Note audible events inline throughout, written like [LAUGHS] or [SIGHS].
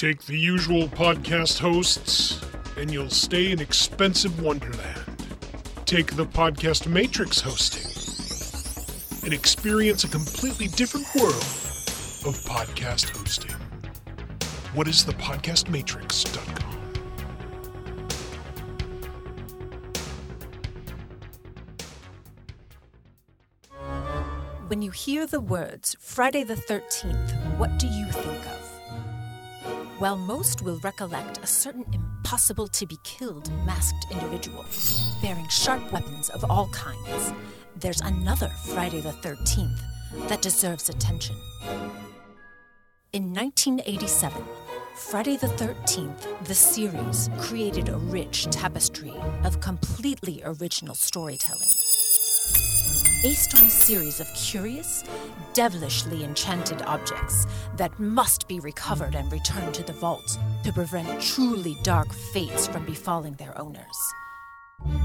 Take the usual podcast hosts, and you'll stay in expensive Wonderland. Take the Podcast Matrix hosting, and experience a completely different world of podcast hosting. What is the podcastmatrix.com? When you hear the words Friday the 13th, what do you think? While most will recollect a certain impossible to be killed masked individual, bearing sharp weapons of all kinds, there's another Friday the 13th that deserves attention. In 1987, Friday the 13th, the series created a rich tapestry of completely original storytelling based on a series of curious, devilishly enchanted objects that must be recovered and returned to the vault to prevent truly dark fates from befalling their owners.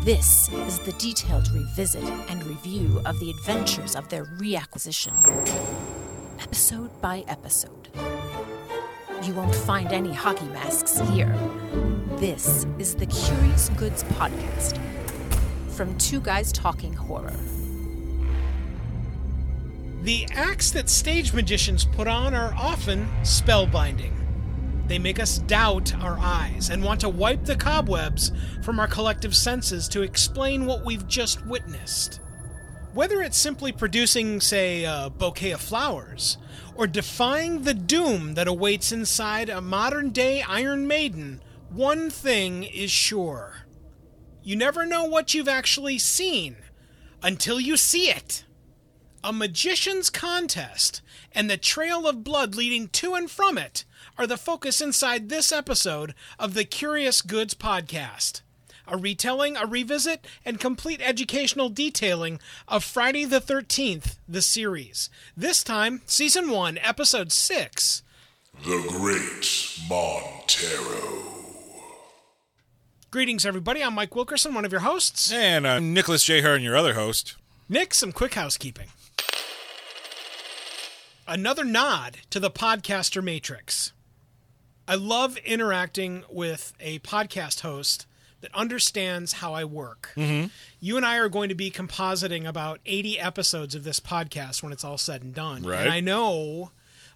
This is the detailed revisit and review of the adventures of their reacquisition, episode by episode. You won't find any hockey masks here. This is the Curious Goods Podcast from Two Guys Talking Horror. The acts that stage magicians put on are often spellbinding. They make us doubt our eyes and want to wipe the cobwebs from our collective senses to explain what we've just witnessed. Whether it's simply producing, say, a bouquet of flowers, or defying the doom that awaits inside a modern day Iron Maiden, one thing is sure. You never know what you've actually seen until you see it a magician's contest and the trail of blood leading to and from it are the focus inside this episode of the Curious Goods podcast. A retelling, a revisit, and complete educational detailing of Friday the 13th, the series. This time, Season 1, Episode 6 The Great Montarro. Greetings, everybody. I'm Mike Wilkerson, one of your hosts. And I'm Nicholas J. Hearn, your other host. Nick, some quick housekeeping. Another nod to the podcaster matrix. I love interacting with a podcast host that understands how I work. Mm-hmm. You and I are going to be compositing about 80 episodes of this podcast when it's all said and done. Right. And I know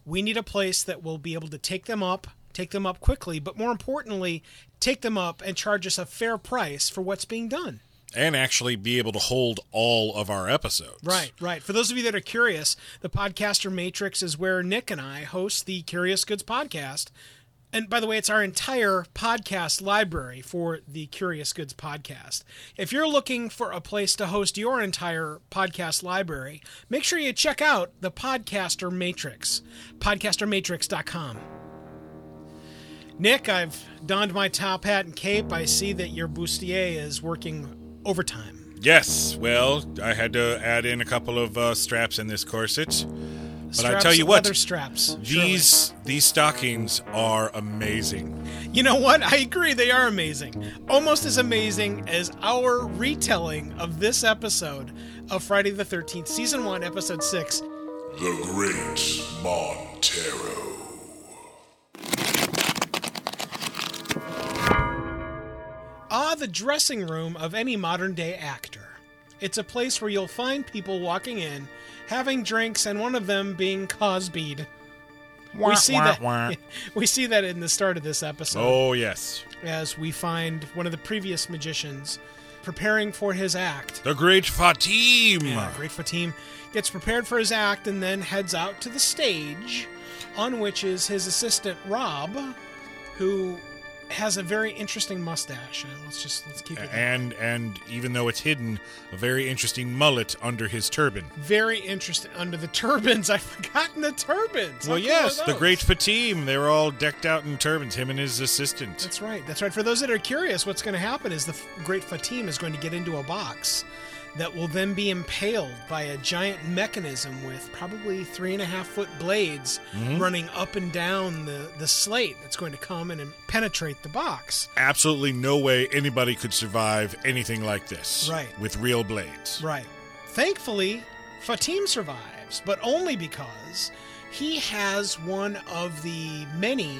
we need a place that will be able to take them up, take them up quickly, but more importantly, take them up and charge us a fair price for what's being done. And actually be able to hold all of our episodes. Right, right. For those of you that are curious, the Podcaster Matrix is where Nick and I host the Curious Goods podcast. And by the way, it's our entire podcast library for the Curious Goods podcast. If you're looking for a place to host your entire podcast library, make sure you check out the Podcaster Matrix, podcastermatrix.com. Nick, I've donned my top hat and cape. I see that your bustier is working overtime. Yes, well, I had to add in a couple of uh, straps in this corset. But I tell you what, leather straps. surely. these these stockings are amazing. You know what? I agree. They are amazing. Almost as amazing as our retelling of this episode of Friday the 13th, Season 1, Episode 6. The Great Montarro. Ah, the dressing room of any modern day actor. It's a place where you'll find people walking in, having drinks, and one of them being Cosby'd. We see wah, that. wah. [LAUGHS] We see that in the start of this episode. Oh yes, as we find one of the previous magicians preparing for his act. the Great Fatim. Yeah, Great Fatim gets prepared for his act and then heads out to the stage, on which is his assistant Rob, who has a very interesting mustache. Uh, Let's just let's keep it And and even though it's hidden, a very interesting mullet under his turban. very interesting under the turbans. [LAUGHS] I've forgotten the turbans. Well, cool yes, are the? Great Fatim. They were all decked out in turbans. Him and his assistant. That's right. That's right. For those that are curious, what's going to happen is the Great Fatim is going to get into a box that will then be impaled by a giant mechanism with probably three and a half foot blades Mm-hmm. running up and down the, the slate that's going to come in and penetrate the box. Absolutely no way anybody could survive anything like this. Right. With real blades. Right. Thankfully, Fatim survives, but only because he has one of the many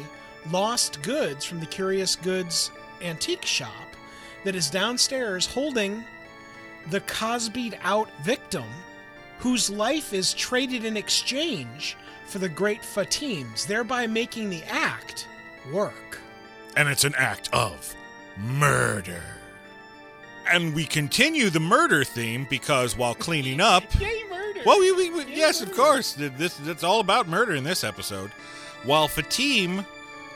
lost goods from the Curious Goods antique shop that is downstairs holding the Cosby'd out victim whose life is traded in exchange for the great Fatims, thereby making the act work. and it's an act of murder. And we continue the murder theme because while cleaning up, [LAUGHS] Yay, murder! well, we, we, we- yes, of course, this it's all about murder in this episode. While Fatim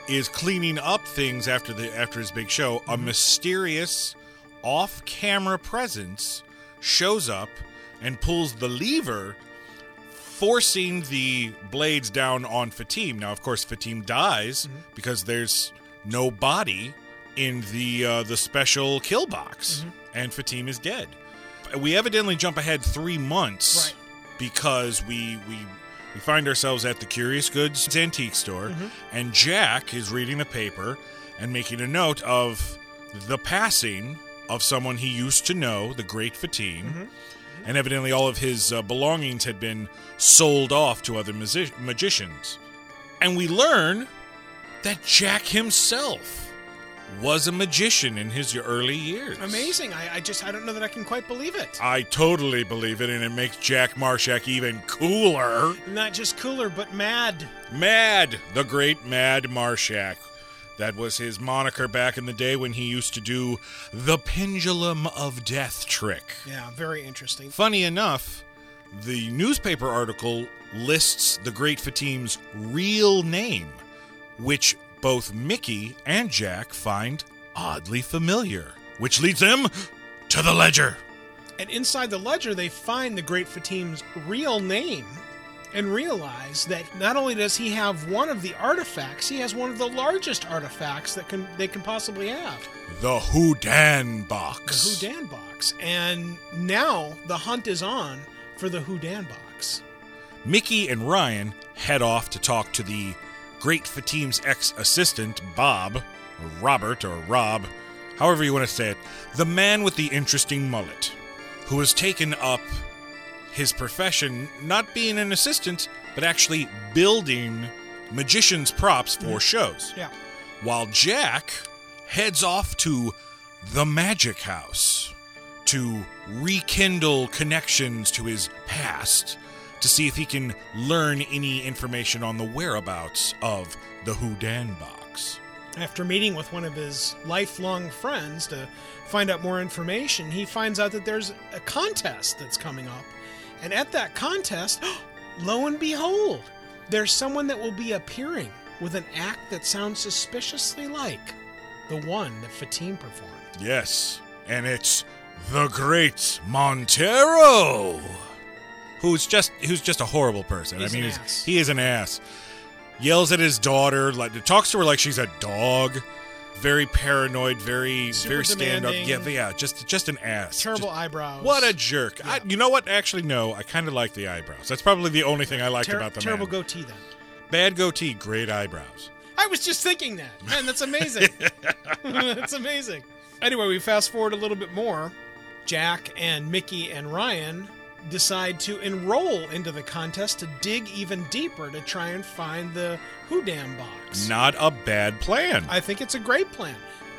is cleaning up things after the after his big show, a mm-hmm. mysterious off-camera presence shows up and pulls the lever forcing the blades down on Fatim. Now, of course, Fatim dies mm-hmm. because there's no body in the uh, the special kill box, mm-hmm. and Fatim is dead. We evidently jump ahead three months Right. because we we we find ourselves at the Curious Goods antique store, mm-hmm. and Jack is reading the paper and making a note of the passing of someone he used to know, the great Fatim and evidently all of his uh, belongings had been sold off to other magi- magicians. And we learn that Jack himself was a magician in his early years. Amazing. I, I just, I don't know that I can quite believe it. I totally believe it, and it makes Jack Marshak even cooler. Not just cooler, but mad. Mad, the great Mad Marshak. That was his moniker back in the day when he used to do the Pendulum of Death trick. Yeah, very interesting. Funny enough, the newspaper article lists the Great Fatim's real name, which both Mickey and Jack find oddly familiar, which leads them to the ledger. And inside the ledger, they find the Great Fatim's real name and realize that not only does he have one of the artifacts, he has one of the largest artifacts that can they can possibly have. The Houdan box. The. Houdan box. And now the hunt is on for the Houdan box. Mickey and Ryan head off to talk to the Great Fatim's ex assistant, Bob, or Robert, or Rob, however you want to say it, the man with the interesting mullet, who has taken up his profession not being an assistant, but actually building magician's props for shows. Yeah. While Jack heads off to the Magic House to rekindle connections to his past to see if he can learn any information on the whereabouts of the Houdan box. After meeting with one of his lifelong friends to find out more information, he finds out that there's a contest that's coming up. And at that contest, [GASPS] lo and behold, there's someone that will be appearing with an act that sounds suspiciously like the one that Fatim performed. Yes, and it's the Great Montarro, who's just who's just a horrible person. He's I mean, an he's- ass. he is an ass. Yells at his daughter, like talks to her like she's a dog. Very paranoid, very Super very stand up. Yeah, yeah, just just an ass. Terrible Just- eyebrows. What a jerk! I, you know what? Actually, no. I kind of like the eyebrows. That's probably the only thing I liked Ter- about the terrible man. goatee then. Bad goatee, great eyebrows. I was just thinking that. Man, that's amazing. [LAUGHS] that's amazing. Anyway, we fast forward a little bit more. Jack and Mickey and Ryan decide to enroll into the contest to dig even deeper to try and find the Houdan box. Not a bad plan. I think it's a great plan.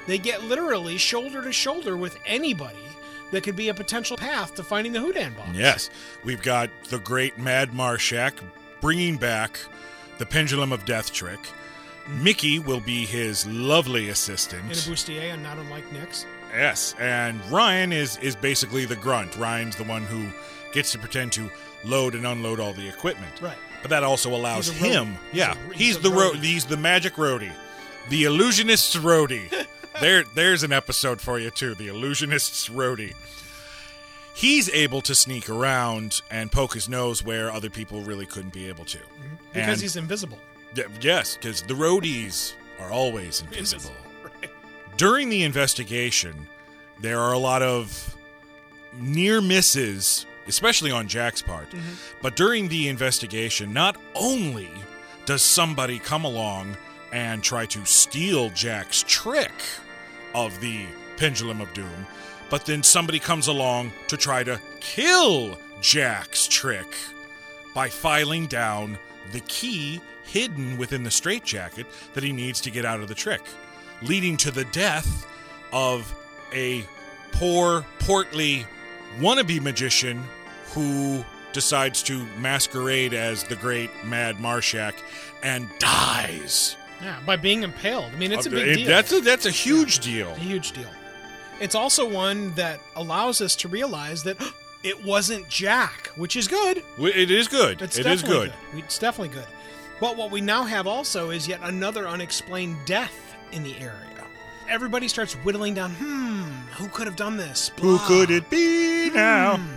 They get literally shoulder to shoulder with anybody that could be a potential path to finding the Houdan box. Yes, we've got the great Mad Marshak bringing back the Pendulum of Death trick. Mm-hmm. Mickey will be his lovely In a assistant. bustier and not unlike Nick's. Yes, and Ryan is is basically the grunt. Ryan's the one who gets to pretend to load and unload all the equipment. Right. But that also allows him. He's yeah, a- he's, he's the ro- he's the magic roadie, the illusionist's roadie. [LAUGHS] there, there's an episode for you too. The illusionist's roadie. He's able to sneak around and poke his nose where other people really couldn't be able to. Mm-hmm. Because And- he's invisible. Y- yes, because the roadies are always invisible. Right. During the investigation, there are a lot of near misses, especially on Jack's part. Mm-hmm. But during the investigation, not only does somebody come along and try to steal Jack's trick of the Pendulum of Doom, but then somebody comes along to try to kill Jack's trick by filing down the key hidden within the straitjacket that he needs to get out of the trick, leading to the death of a poor, portly wannabe magician who decides to masquerade as the great Mad Marshak and dies. Yeah, by being impaled. I mean, it's a big it- deal. That's a that's a huge deal. a huge deal. It's also one that allows us to realize that [GASPS] it wasn't Jack, which is good. It is good. It's It is definitely good. It's definitely good. But what we now have also is yet another unexplained death in the area. Everybody starts whittling down, hmm, who could have done this? Who could it be now? Hmm.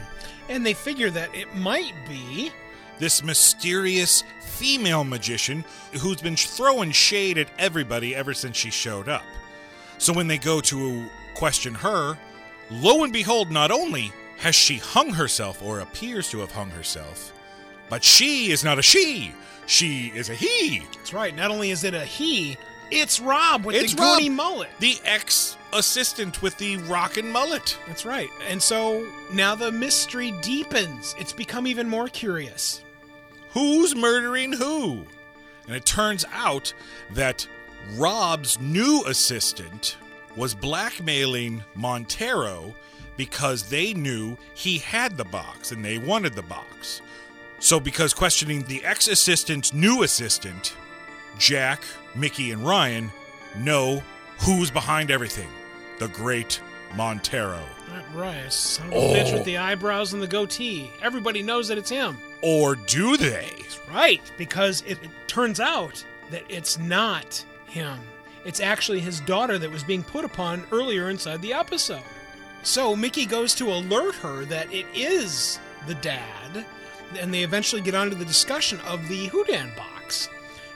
And they figure that it might be This mysterious female magician who's been throwing shade at everybody ever since she showed up. So when they go to question her, lo and behold, not only has she hung herself or appears to have hung herself, but she is not a she. She is a he. That's right. Not only is it a he, it's Rob with It's the Rob. mullet. The ex assistant with the rockin' mullet. That's right. And so now the mystery deepens. It's become even more curious. who's murdering who. And it turns out that Rob's new assistant was blackmailing Montarro because they knew he had the box and they wanted the box. So, because questioning the ex assistant's new assistant, Jack, Mickey, and Ryan know who's behind everything the great Montarro. That right. Son of a bitch Oh. with the oh. eyebrows and the goatee. Everybody knows that it's him. Or do they? Right, because it, it turns out that it's not him. It's actually his daughter that was being put upon earlier inside the episode. So Mickey goes to alert her that it is the dad, and they eventually get onto the discussion of the Houdan box.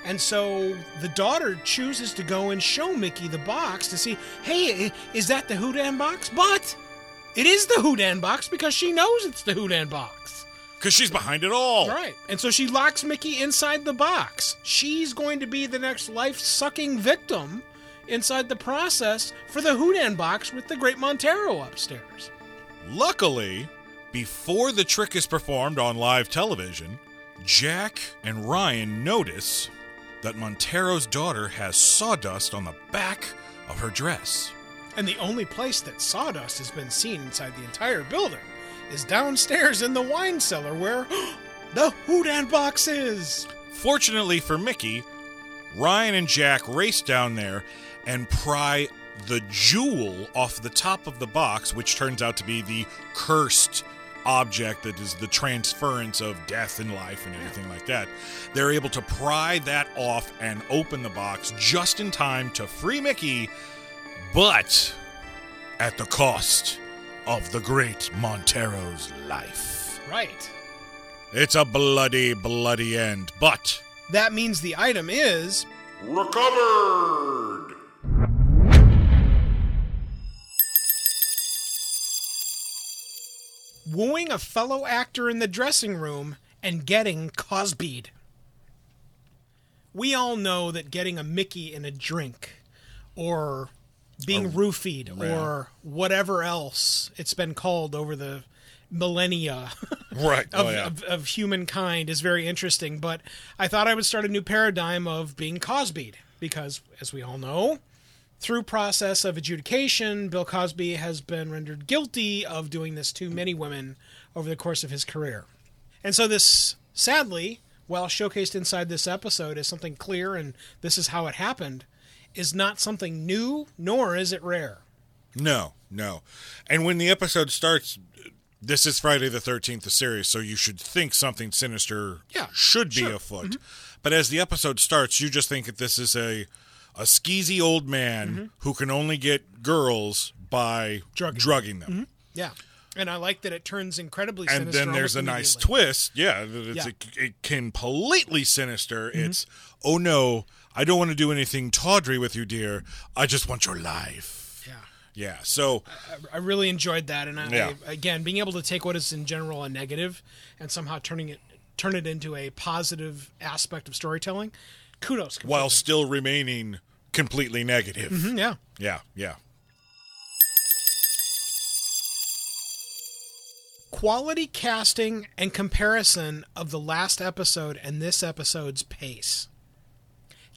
And so the daughter chooses to go and show Mickey the box to see, hey, is that the Houdan box? But it is the Houdan box because she knows it's the Houdan box. Because she's behind it all. Right. And so she locks Mickey inside the box. She's going to be the next life sucking victim inside the process for the Houdan box with the great Montarro upstairs. Luckily, before the trick is performed on live television, Jack and Ryan notice that Montarro's daughter has sawdust on the back of her dress. And the only place that sawdust has been seen inside the entire building is downstairs in the wine cellar where [GASPS] the Houdan box is. Fortunately for Mickey, Ryan and Jack race down there and pry the jewel off the top of the box, which turns out to be the cursed object that is the transference of death and life and everything like that. They're able to pry that off and open the box just in time to free Mickey, but at the cost of the great Montarro's life. Right. It's a bloody, bloody end, but That means the item is Recovered! Wooing a fellow actor in the dressing room and getting Cosby'd. We all know that getting a Mickey in a drink or being roofied or whatever else it's been called over the millennia [LAUGHS] right. of, oh, yeah. of, of humankind is very interesting. But I thought I would start a new paradigm of being Cosby'd because, as we all know, through process of adjudication, Bill Cosby has been rendered guilty of doing this to many women over the course of his career. And so this, sadly, while showcased inside this episode as something clear and this is how it happened, is not something new, nor is it rare. No, no. And when the episode starts, this is Friday the 13th, the series, so you should think something sinister Yeah, should be sure. Mm-hmm. afoot. But as the episode starts, you just think that this is a a skeezy old man Mm-hmm. who can only get girls by Drugging. drugging them. Yeah. And I like that it turns incredibly And then there's a nice twist. Yeah, Yeah. A, it completely sinister. Mm-hmm. It's, oh no, I don't want to do anything tawdry with you, dear. I just want your life. Yeah. Yeah, so I really enjoyed that, and I, Yeah. I- again, being able to take what is in general a negative and somehow turning it turn it into a positive aspect of storytelling. Kudos. while still remaining completely negative. Mhm, yeah, Yeah, yeah. quality casting and comparison of the last episode and this episode's pace.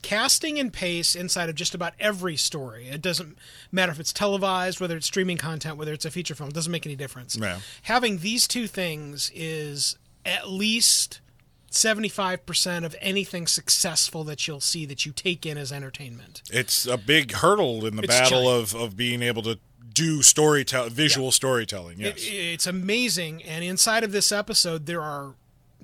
Casting and pace inside of just about every story. It doesn't matter if it's televised, whether it's streaming content, whether it's a feature film, it doesn't make any difference. Having these two things is at least 75% of anything successful that you'll see that you take in as entertainment. It's a big hurdle in the It's battle giant. of, of being able to do storytelling, visual storytelling. It- Yes. it's amazing, and inside of this episode, there are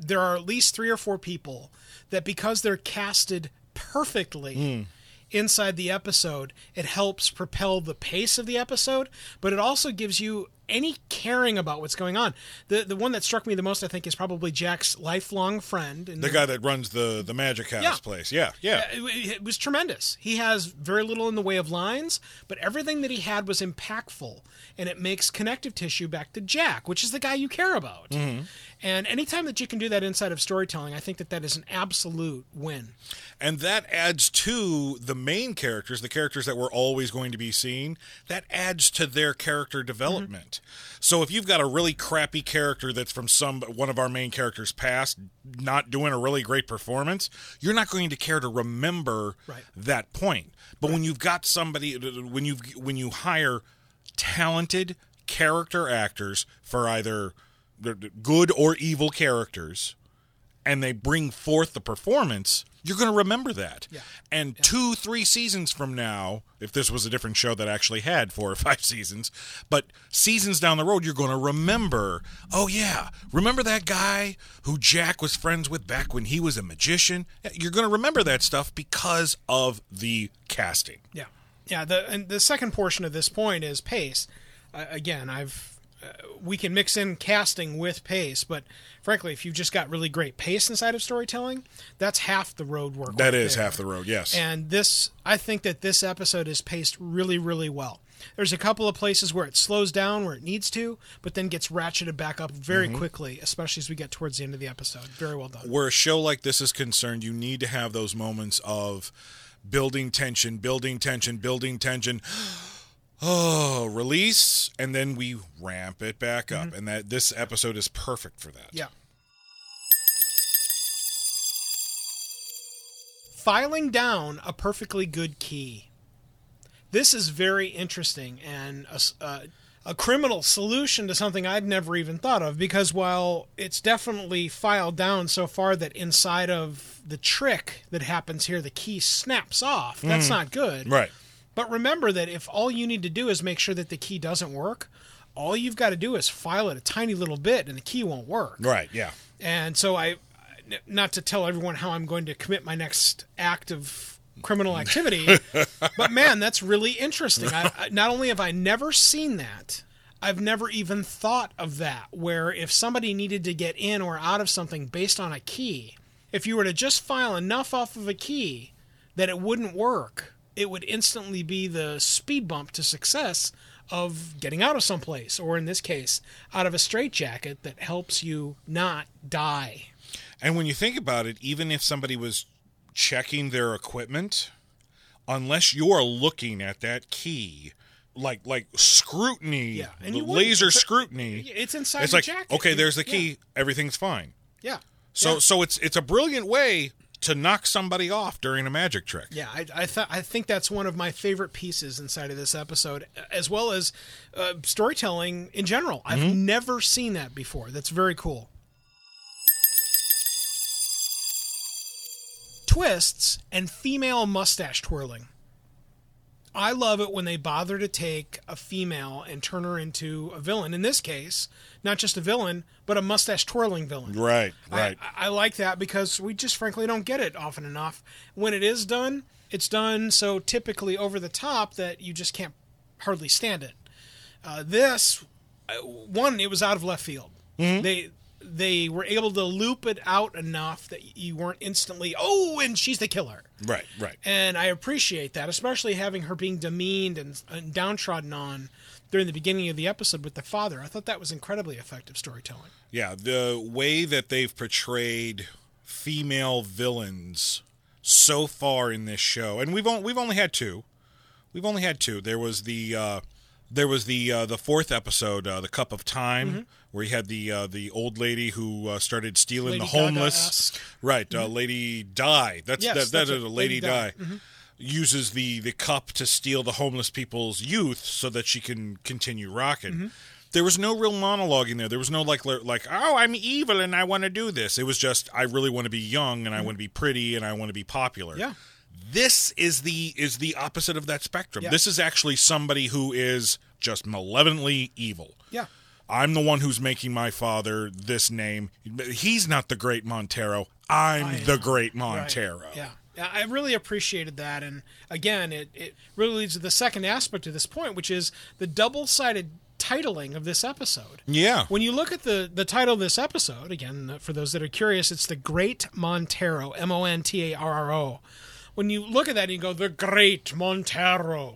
there are at least three or four people that because they're casted perfectly Hmm. inside the episode, it helps propel the pace of the episode, but it also gives you any caring about what's going on. The the one that struck me the most, I think, is probably Jack's lifelong friend. And the guy that runs the the Magic House Yeah. place. Yeah, yeah. it, it was tremendous. He has very little in the way of lines, but everything that he had was impactful, and it makes connective tissue back to Jack, which is the guy you care about. Mm-hmm. And anytime that you can do that inside of storytelling, I think that that is an absolute win. And that adds to the main characters, the characters that we're always going to be seeing, that adds to their character mm-hmm. development. So if you've got a really crappy character that's from some one of our main characters past not doing a really great performance, you're not going to care to remember Right. that point. But when you've got somebody when you when you hire talented character actors for either good or evil characters and they bring forth the performance, you're going to remember that. Yeah. And two, three seasons from now, if this was a different show that actually had four or [LAUGHS] five seasons, but seasons down the road, you're going to remember, oh, yeah, remember that guy who Jack was friends with back when he was a magician? You're going to remember that stuff because of the casting. Yeah, yeah. The and the second portion of this point is pace. Uh, again, I've we can mix in casting with pace, but frankly, if you've just got really great pace inside of storytelling, that's half the road work. That right is there. half the road, yes. And this, I think that this episode is paced really, really well. There's a couple of places where it slows down where it needs to, but then gets ratcheted back up very Mm-hmm. quickly, especially as we get towards the end of the episode. Very well done. where a show like this is concerned, you need to have those moments of building tension, building tension, building tension. Oh, [SIGHS] release, and then we ramp it back up, and that this episode is perfect for that. Yeah. Filing down a perfectly good key. This is very interesting and a, uh, a criminal solution to something I'd never even thought of because while it's definitely filed down so far that inside of the trick that happens here, the key snaps off, that's not good. Right. But remember that if all you need to do is make sure that the key doesn't work, all you've got to do is file it a tiny little bit and the key won't work. Right. Yeah. And so I, not to tell everyone how I'm going to commit my next act of criminal activity, [LAUGHS] but man, that's really interesting. I, I, not only have I never seen that, I've never even thought of that. Where if somebody needed to get in or out of something based on a key, if you were to just file enough off of a key that it wouldn't work, it would instantly be the speed bump to success of getting out of someplace, or in this case, out of a straitjacket that helps you not die. And when you think about it, even if somebody was checking their equipment, unless you're looking at that key, like like scrutiny, Yeah, and you laser It's scrutiny, It's inside it's the like jacket. okay, there's the yeah, key, everything's fine. Yeah. So yeah. so it's it's a brilliant way to knock somebody off during a magic trick. Yeah, I I, th- I think that's one of my favorite pieces inside of this episode, as well as uh, storytelling in general. I've Mm-hmm. never seen that before. That's very cool. Twists and female mustache twirling. I love it when they bother to take a female and turn her into a villain. In this case, not just a villain, but a mustache twirling villain. Right, right. I, I like that because we just frankly don't get it often enough. When it is done, it's done so typically over the top that you just can't hardly stand it. Uh, this uh, one, it was out of left field. Mm-hmm. They they were able to loop it out enough that you weren't instantly oh, and she's the killer. right, right. And I appreciate that, especially having her being demeaned and, and downtrodden on during the beginning of the episode with the father. I thought that was incredibly effective storytelling. Yeah, the way that they've portrayed female villains so far in this show, and we've only we've only had two. We've only had two. There was the uh, There was the uh, the fourth episode, uh, the Cup of Time, where you had the uh, the old lady who uh, started stealing Lady the homeless. Right, uh, Lady Di. That's Yes, that, that that's is a Lady, Lady Di. Mm-hmm. Uses the the cup to steal the homeless people's youth so that she can continue rocking. Mm-hmm. There was no real monologue in there. There was no like like oh I'm evil and I want to do this. It was just I really want to be young and I want to be pretty and I want to be popular. Mm-hmm. Yeah. This is the is the opposite of that spectrum. Yeah. This is actually somebody who is just malevolently evil. Yeah. I'm the one who's making my father this name. He's not the great Montarro. I'm the great Right. Montarro. Yeah. Yeah, I really appreciated that. And again, it, it really leads to the second aspect of this point, which is the double sided titling of this episode. Yeah. When you look at the, the title of this episode, again, for those that are curious, it's The Great Montarro, M O N T A R R O. When you look at that and you go, The Great Montarro.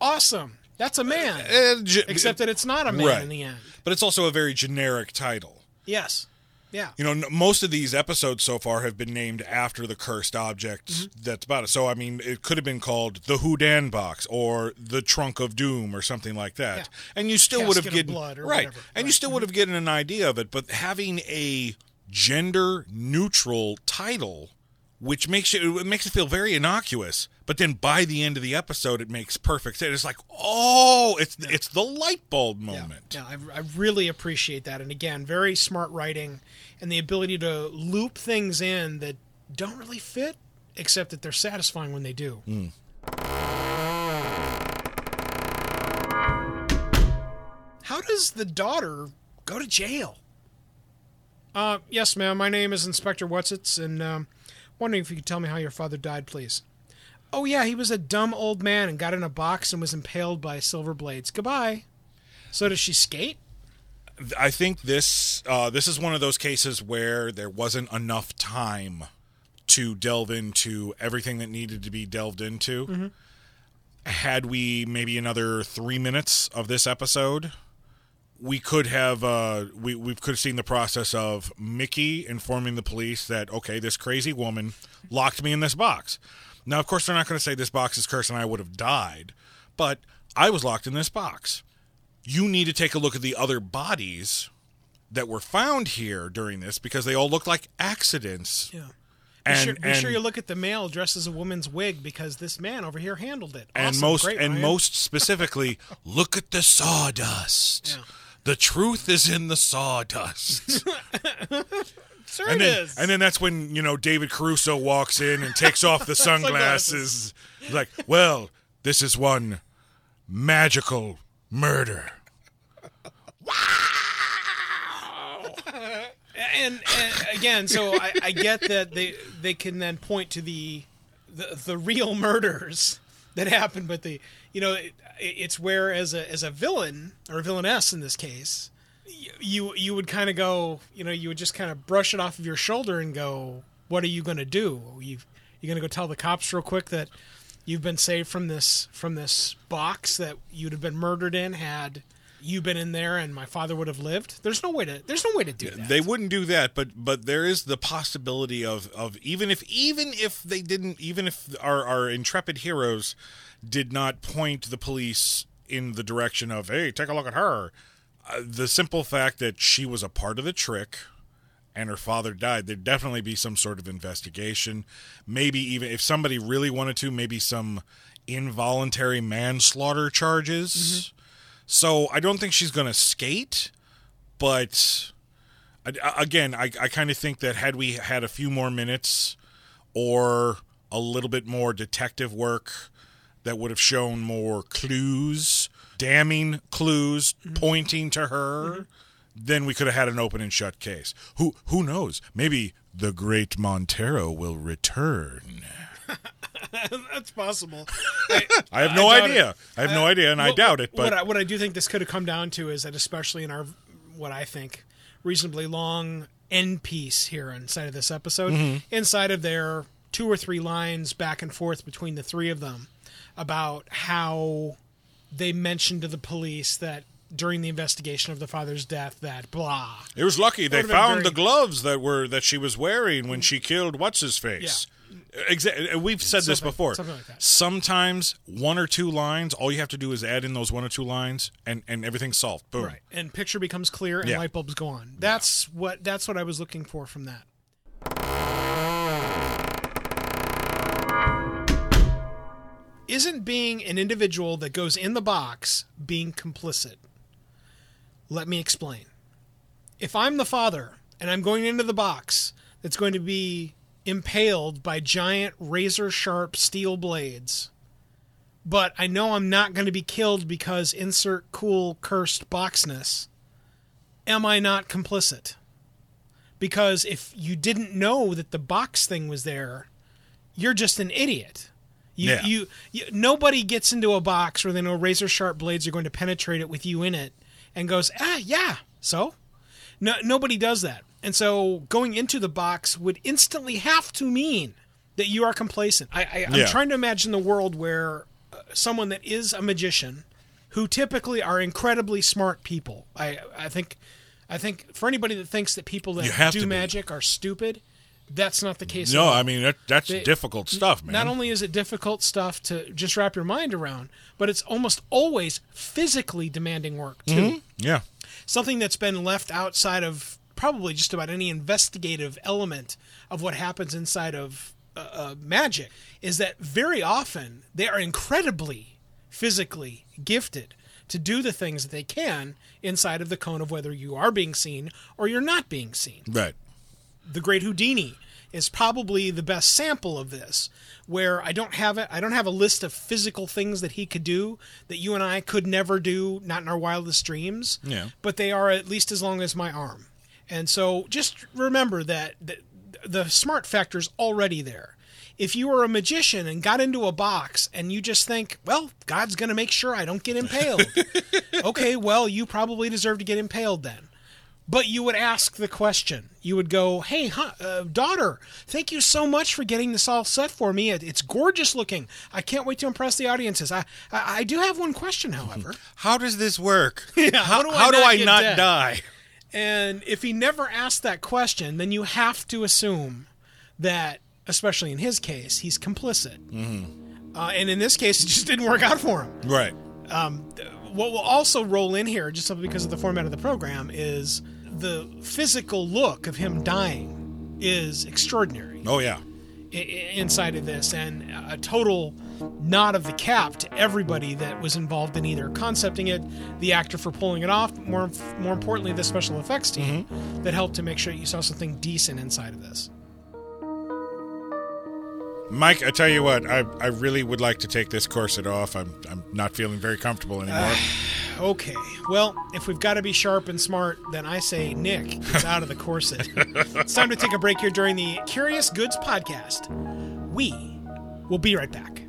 Awesome. That's a man. Uh, ge- Except that it's not a man Right. in the end. but it's also a very generic title. Yes. Yeah. You know, n- most of these episodes so far have been named after the cursed object Mm-hmm. that's about it. So, I mean, it could have been called the Houdan box or the Trunk of Doom or something like that. Yeah. And you still would have gotten blood or right, whatever. and you still would have gotten an idea of it. But having a gender neutral title, which makes you it makes it feel very innocuous. But then by the end of the episode, it makes perfect sense. It's like, oh, it's it's the light bulb moment. Yeah, I, I really appreciate that. And again, very smart writing and the ability to loop things in that don't really fit, except that they're satisfying when they do. How does the daughter go to jail? Uh, yes, ma'am. My name is Inspector Whatsits, and um, wondering if you could tell me how your father died, please. Oh yeah, he was a dumb old man and got in a box and was impaled by silver blades. Goodbye. So does she skate? I think this uh, this is one of those cases where there wasn't enough time to delve into everything that needed to be delved into. Had we maybe another three minutes of this episode, we could have uh, we we could have seen the process of Mickey informing the police that okay, this crazy woman locked me in this box. Now, of course, they're not going to say this box is cursed and I would have died, but I was locked in this box you need to take a look at the other bodies that were found here during this because they all look like accidents. Yeah. Be, sure, be and, sure you look at the male dressed as a woman's wig because this man over here handled it. and most Great, and Ryan. most specifically, look at the sawdust. Yeah. The truth is in the sawdust. [LAUGHS] Sure and it then is. and then that's when, you know, David Caruso walks in and takes off the [LAUGHS] sunglasses. He's like, "Well, this is one magical murder." and, and again, so I, I get that they they can then point to the the, the real murders that happened, but the you know it's where as a as a villain or a villainess in this case, you you would kind of go, you know, you would just kind of brush it off of your shoulder and go, what are you going to do? You you going to go tell the cops real quick that you've been saved from this from this box that you'd have been murdered in had you been in there and my father would have lived there's no way to there's no way to do that They wouldn't do that, but but there is the possibility of of even if even if they didn't even if our our intrepid heroes did not point the police in the direction of hey take a look at her, uh, the simple fact that she was a part of the trick and her father died, there'd definitely be some sort of investigation. Maybe even if somebody really wanted to, maybe some involuntary manslaughter charges. So I don't think she's going to skate, but I- again, I, I kind of think that had we had a few more minutes or a little bit more detective work that would have shown more clues, damning clues mm-hmm. pointing to her, mm-hmm. then we could have had an open and shut case. Who who knows? Maybe the great Montarro will return. [LAUGHS] [LAUGHS] That's possible. [LAUGHS] I have no I idea. I have no idea, and I doubt it. what But I, what I do think this could have come down to is that, especially in our what I think reasonably long end piece here inside of this episode, Mm-hmm. inside of their two or three lines back and forth between the three of them about how they mentioned to the police that during the investigation of the father's death that blah It was lucky they found very- the gloves that were that she was wearing when she killed what's his yeah face. Exactly. We've said this before. something like that. Sometimes one or two lines, all you have to do is add in those one or two lines, and and everything's solved. Boom. Right. And picture becomes clear and Yeah. light bulbs go on. That's what that's what I was looking for from that. Isn't being an individual that goes in the box being complicit? Let me explain. If I'm the father and I'm going into the box that's going to be impaled by giant razor sharp steel blades, but I know I'm not going to be killed because insert cool cursed boxness. Am I not complicit? Because if you didn't know that the box thing was there, you're just an idiot. You, Yeah. you, you nobody gets into a box where they know razor sharp blades are going to penetrate it with you in it and goes, ah, yeah, so? No, nobody does that. And so going into the box would instantly have to mean that you are complacent. I, I, I'm Yeah. trying to imagine the world where uh, someone that is a magician, who typically are incredibly smart people. I, I think, I think for anybody that thinks that people that do be. magic are stupid, that's not the case. No. I mean that, that's They- difficult stuff, man. Not only is it difficult stuff to just wrap your mind around, but it's almost always physically demanding work too Mm-hmm. yeah, something that's been left outside of probably just about any investigative element of what happens inside of uh, uh, magic is that very often they are incredibly physically gifted to do the things that they can inside of the cone of whether you are being seen or you're not being seen right. the great Houdini is probably the best sample of this where I don't have it I don't have a list of physical things that he could do that you and I could never do not in our wildest dreams Yeah. but they are at least as long as my arm and so just remember that the, the smart is already there if you were a magician and got into a box and you just think, well, God's going to make sure I don't get impaled. [LAUGHS] okay, well, you probably deserve to get impaled then. But you would ask the question. You would go, "Hey, huh, uh, daughter, thank you so much for getting this all set for me. It, it's gorgeous looking. I can't wait to impress the audiences. I, I, I do have one question, however. [LAUGHS] How does this work? [LAUGHS] Yeah, how, how do I how do not I not die? And if he never asked that question, then you have to assume that, especially in his case, he's complicit. Mm-hmm. Uh, and in this case, it just didn't work out for him. Right. What will also roll in here, just simply because of the format of the program, is the physical look of him dying is extraordinary Oh yeah. Inside of this, and a total nod of the cap to everybody that was involved in either concepting it, the actor for pulling it off, more more importantly, the special effects team mm-hmm. that helped to make sure you saw something decent inside of this. Mike, I tell you what, I, I really would like to take this corset off. I'm I'm not feeling very comfortable anymore. [SIGHS] [SIGHS] [SIGHS] Okay, well, if we've got to be sharp and smart, then I say Nick gets out of the corset. [LAUGHS] it's time to take a break here during the Curious Goods podcast. We will be right back.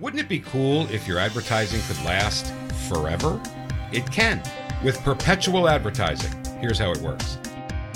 Wouldn't it be cool if your advertising could last forever? It can with perpetual advertising. Here's how it works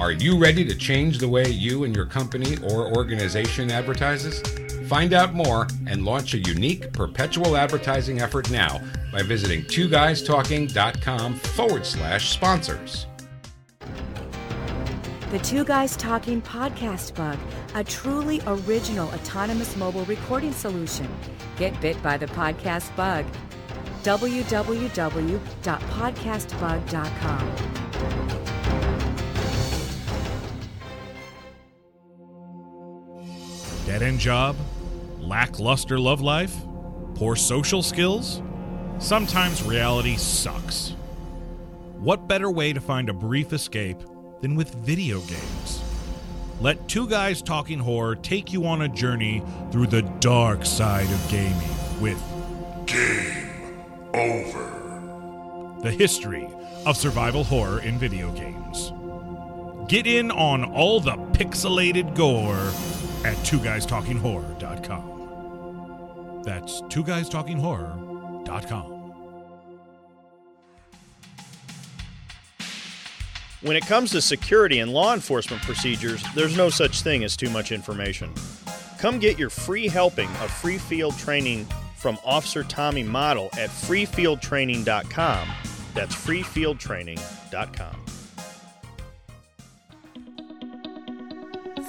Are you ready to change the way you and your company or organization advertises? Find out more and launch a unique perpetual advertising effort now by visiting twoguystalking.com forward slash sponsors. The Two Guys Talking Podcast Bug, a truly original autonomous mobile recording solution. Get bit by the podcast bug. www.podcastbug.com. Dead end job? Lackluster love life? Poor social skills? Sometimes reality sucks. What better way to find a brief escape than with video games? Let two guys talking horror take you on a journey through the dark side of gaming with Game over. the history of survival horror in video games. Get in on all the pixelated gore at twoguystalkinghorror.com. That's twoguystalkinghorror.com. When it comes to security and law enforcement procedures, there's no such thing as too much information. Come get your free helping of free field training from Officer Tommy Model at freefieldtraining.com. That's freefieldtraining.com.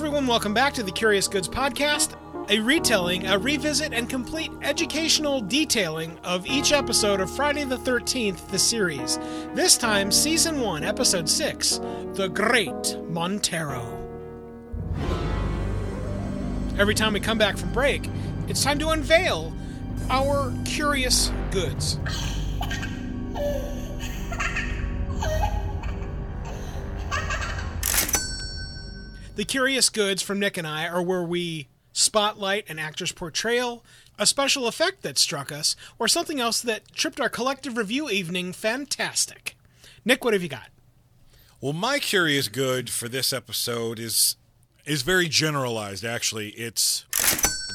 Everyone, welcome back to the Curious Goods Podcast, a retelling, a revisit, and complete educational detailing of each episode of Friday the 13th, the series. This time, Season 1, Episode 6 The Great Montarro. Every time we come back from break, it's time to unveil our curious goods. The curious goods from Nick and I are where we spotlight an actor's portrayal, a special effect that struck us, or something else that tripped our collective review evening fantastic. Nick, what have you got? Well, my curious good for this episode is is very generalized actually. It's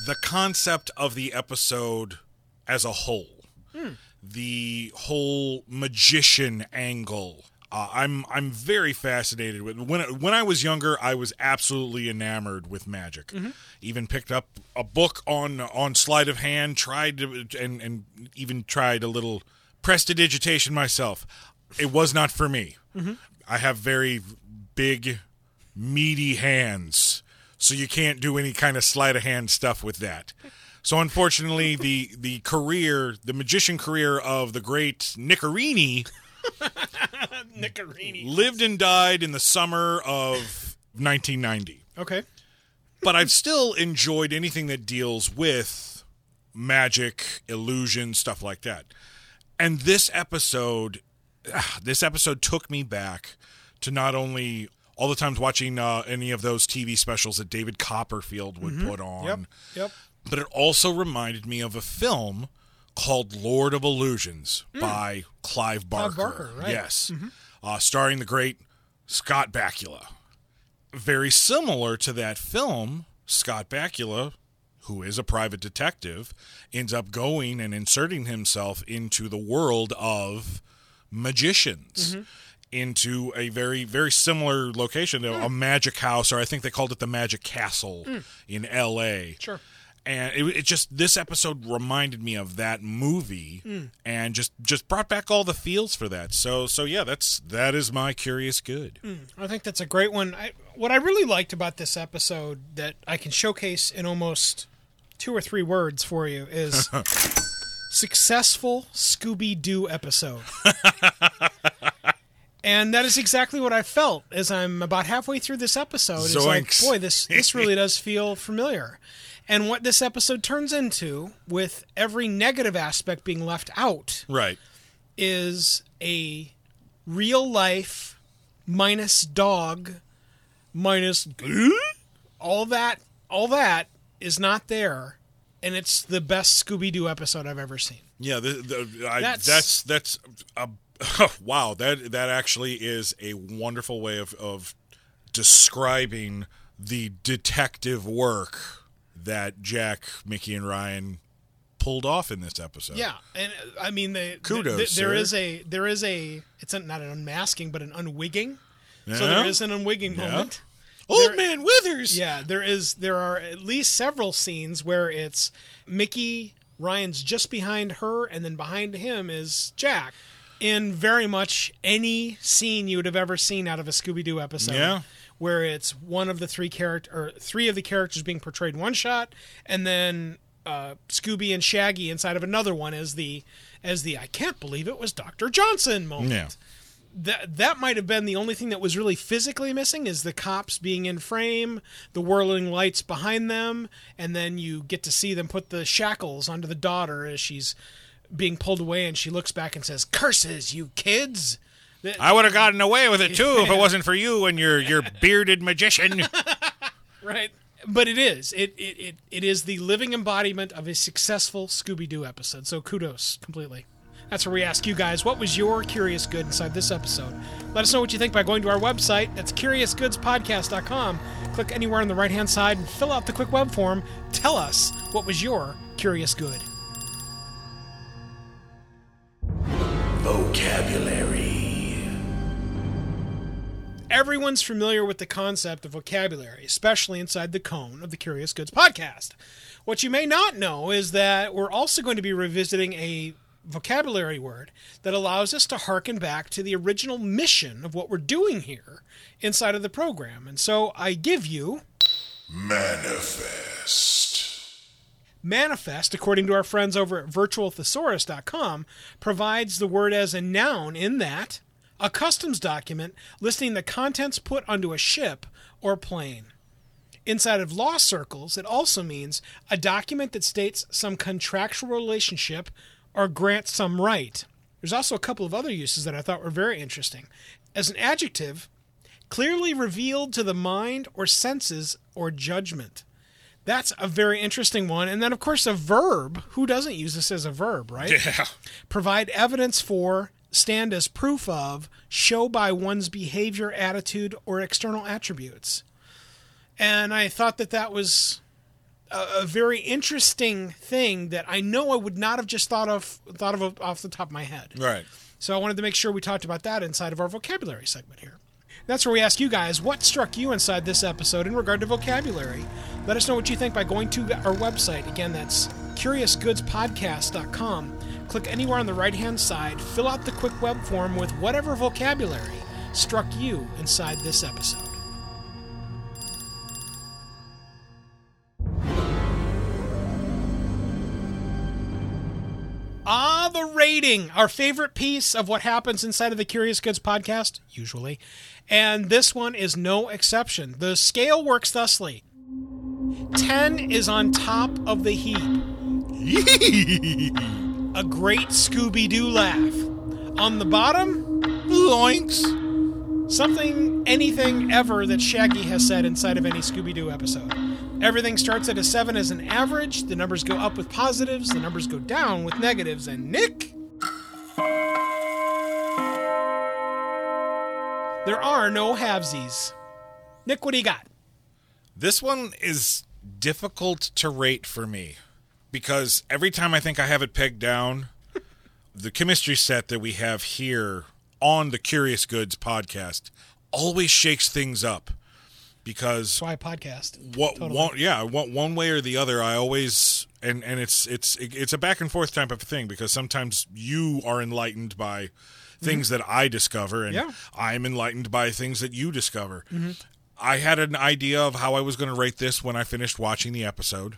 the concept of the episode as a whole. Hmm. The whole magician angle. Uh, I'm I'm very fascinated with when when I was younger. I was absolutely enamored with magic. Even picked up a book on on sleight of hand. Tried to, and and even tried a little prestidigitation myself. It was not for me. I have very big, meaty hands, so you can't do any kind of sleight of hand stuff with that. So unfortunately, the the career, the magician career of the great Nicarini [LAUGHS] Nicarini. lived and died in the summer of 1990. Okay. But I've still enjoyed anything that deals with magic, illusion, stuff like that. And this episode, ah, this episode took me back to not only all the times watching uh, any of those TV specials that David Copperfield would put on, Yep. Yep. but it also reminded me of a film called Lord of Illusions by Clive Barker. Hmm. Barker, right. Mm-hmm. Uh, starring the great Scott Bakula. Very similar to that film, Scott Bakula, who is a private detective, ends up going and inserting himself into the world of magicians. Mm-hmm. Into a very, very similar location, a- a magic house, or I think they called it the Magic Castle in L.A Sure. And it, it just this episode reminded me of that movie Hmm. and just just brought back all the feels for that so so yeah that's that is my curious good I think that's a great one. I, what I really liked about this episode that I can showcase in almost two or three words for you is [LAUGHS] successful Scooby Doo episode. and that is exactly what I felt as I'm about halfway through this episode. It's like, boy, this this [LAUGHS] really does feel familiar. And what this episode turns into, with every negative aspect being left out, right. is a real life minus dog minus all that all that is not there and it's the best scooby-doo episode i've ever seen. Yeah the, the, I, That's- that's that's a, [LAUGHS] wow that that actually is a wonderful way of of describing the detective work that jack mickey and ryan pulled off in this episode yeah and uh, i mean the, Kudos, the, there sir. is a there is a it's a, not an unmasking but an unwigging so there is an unwigging Yeah. moment old There- man withers Yeah, there is. There are at least several scenes where it's Mickey Ryan's just behind her, and then behind him is Jack. In very much any scene you would have ever seen out of a Scooby Doo episode. Yeah. Where it's one of the three character or three of the characters being portrayed one shot, and then uh, Scooby and Shaggy inside of another one as the as the I can't believe it was Doctor Johnson moment. Yeah. That that might have been the only thing that was really physically missing is the cops being in frame, the whirling lights behind them, and then you get to see them put the shackles onto the daughter as she's being pulled away, and she looks back and says, "Curses, you kids!" That- I would have gotten away with it too if it wasn't for you and your your [LAUGHS] bearded magician. right. But it is. It, it it it is the living embodiment of a successful scooby-doo episode. So kudos completely. That's where we ask you guys what was your curious good inside this episode? Let us know what you think by going to our website. That's curiousgoodspodcast.com click anywhere on the right hand side and fill out the quick web form. Tell us what was your curious good. Vocabulary. Everyone's familiar with the concept of vocabulary, especially inside the cone of the Curious Goods podcast. What you may not know is that we're also going to be revisiting a vocabulary word that allows us to harken back to the original mission of what we're doing here inside of the program. And so I give you Manifest. Manifest, according to our friends over at virtualthesaurus.com, provides the word as a noun in that a customs document listing the contents put onto a ship or plane. Inside of law circles, it also means a document that states some contractual relationship or grants some right. There's also a couple of other uses that I thought were very interesting. As an adjective, clearly revealed to the mind or senses or judgment. That's a very interesting one. And then, of course, a verb. Who doesn't use this as a verb, right? Yeah. Provide evidence for, stand as proof of, show by one's behavior, attitude, or external attributes. And I thought that that was a, a very interesting thing that I know I would not have just thought of thought of off the top of my head. Right. So I wanted to make sure we talked about that inside of our vocabulary segment here. That's where we ask you guys what struck you inside this episode in regard to vocabulary. Let us know what you think by going to our website. Again, that's curiousgoodspodcast.com. Click anywhere on the right hand side, fill out the quick web form with whatever vocabulary struck you inside this episode. Ah, the rating, our favorite piece of what happens inside of the Curious Goods podcast, usually. And this one is no exception. The scale works thusly 10 is on top of the heap. [LAUGHS] [LAUGHS] A great Scooby Doo laugh. On the bottom, Zoinks. something, anything ever that Shaggy has said inside of any Scooby Doo episode. Everything starts at a 7 as an average. The numbers go up with positives, the numbers go down with negatives. And Nick? There are no halvesies. Nick, what do you got? This one is difficult to rate for me because every time I think I have it pegged down, the chemistry set that we have here on the Curious Goods podcast always shakes things up because That's why I podcast. what Totally. one yeah one, one way or the other I always and and it's it's it's a back and forth type of thing because sometimes you are enlightened by mm-hmm. things that I discover and Yeah. I'm enlightened by things that you discover. Mm-hmm. I had an idea of how I was going to rate this when I finished watching the episode.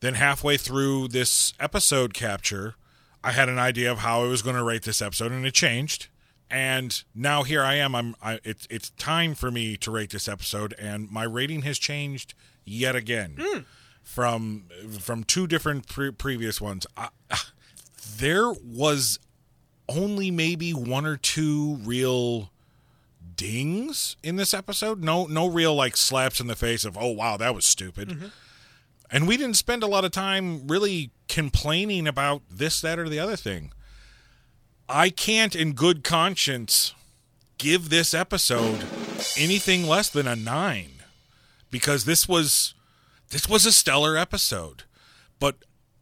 Then halfway through this episode capture, I had an idea of how I was going to rate this episode and it changed. And now here I am. I'm. I, it's it's time for me to rate this episode, and my rating has changed yet again hmm. from from two different pre- previous ones. I, there was only maybe one or two real dings in this episode. No, no real like slaps in the face of oh wow that was stupid. Mm-hmm. And we didn't spend a lot of time really complaining about this, that, or the other thing. I can't, in good conscience, give this episode anything less than a nine because this was this was a stellar episode. But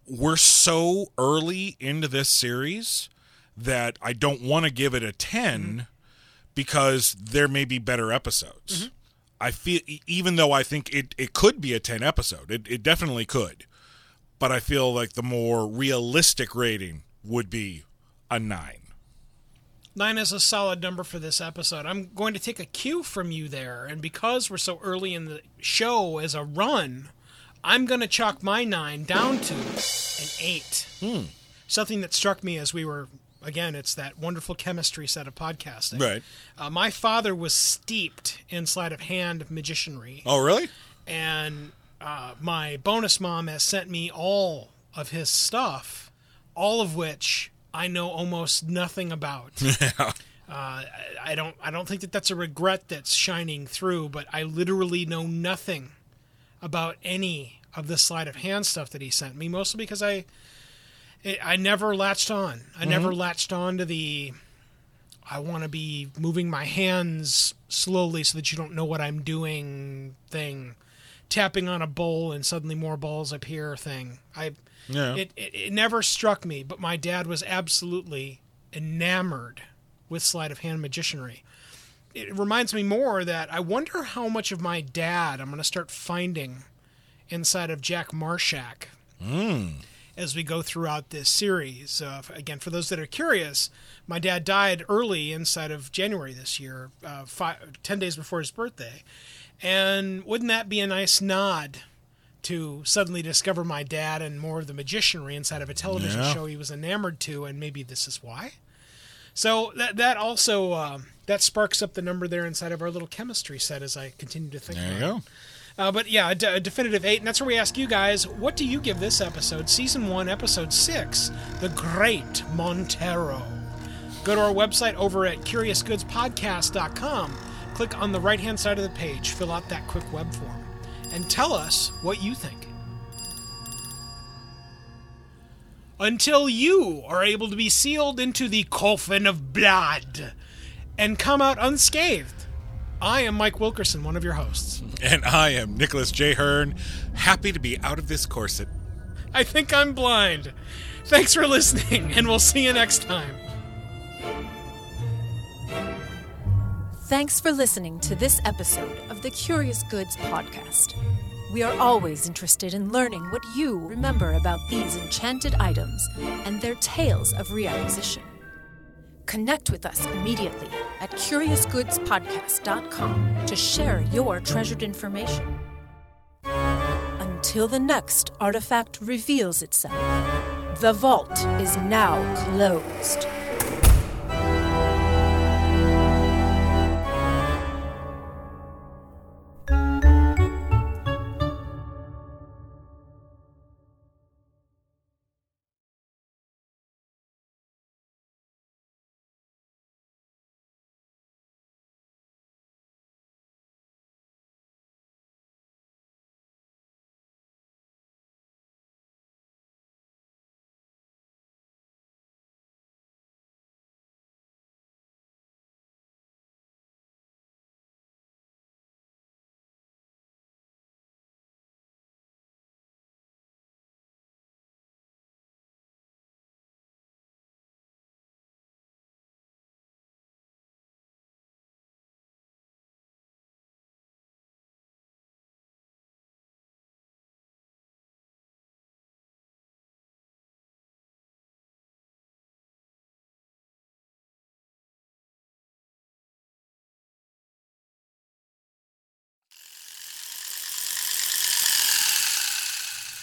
we're so early into this series that I don't want to give it a 10 because there may be better episodes. Mm-hmm. I feel even though I think it, it could be a 10 episode, it, it definitely could. But I feel like the more realistic rating would be a 9. Nine is a solid number for this episode. I'm going to take a cue from you there, and because we're so early in the show as a run, I'm going to chalk my nine down to an eight. Hmm. Something that struck me as we were, again, it's that wonderful chemistry set of podcasting. Right. Uh, my father was steeped in sleight of hand magicianry. Oh, really? and uh, my bonus mom has sent me all of his stuff, all of which I know almost nothing about. [LAUGHS] Uh, I- I don't. I don't think that that's a regret that's shining through, but I literally know nothing about any of the sleight of hand stuff that he sent me. Mostly because I, I I never latched on. I mm-hmm. never latched on to the. I want to be moving my hands slowly so that you don't know what I'm doing thing. Tapping on a bowl and suddenly more balls appear thing. I Yeah. it, it it never struck me, but my dad was absolutely enamored with sleight of hand magicianry. It reminds me more that I wonder how much of my dad I'm going to start finding inside of Jack Marshak hmm. As we go throughout this series. Uh, again, for those that are curious, my dad died early inside of January this year, uh, five, 10 days before his birthday. And wouldn't that be a nice nod to suddenly discover my dad and more of the magicianry inside of a television Yeah. show he was enamored to, and maybe this is why? So that that also um, that sparks up the number there inside of our little chemistry set as I continue to think. There you go. it. Uh, but yeah, a, definitive eight, and that's where we ask you guys, what do you give this episode, season one, episode six, The Great Montarro? Go to our website over at CuriousGoodsPodcast.com. Click on the right hand side of the page, fill out that quick web form, and tell us what you think. Until you are able to be sealed into the coffin of blood and come out unscathed. I am Mike Wilkerson, one of your hosts. And I am Nicholas J. Hearn, happy to be out of this corset. I think I'm blind. Thanks for listening, and we'll see you next time. Thanks for listening to this episode of the Curious Goods Podcast. We are always interested in learning what you remember about these enchanted items and their tales of reacquisition. Connect with us immediately at CuriousGoodsPodcast.com to share your treasured information. Until the next artifact reveals itself, the vault is now closed.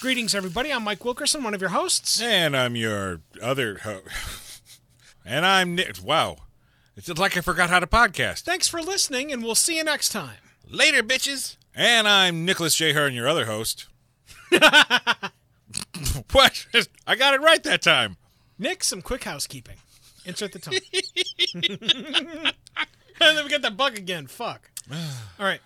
Greetings, everybody. I'm Mike Wilkerson, one of your hosts. And I'm your other ho- [LAUGHS] And I'm Nick. Wow. It's just like I forgot how to podcast. Thanks for listening, and we'll see you next time. Later, bitches. And I'm Nicholas J. Hearn, your other host. [LAUGHS] what? I got it right that time. Nick, some quick housekeeping. Insert the tone. [LAUGHS] and then we got that bug again. Fuck. [SIGHS] All right.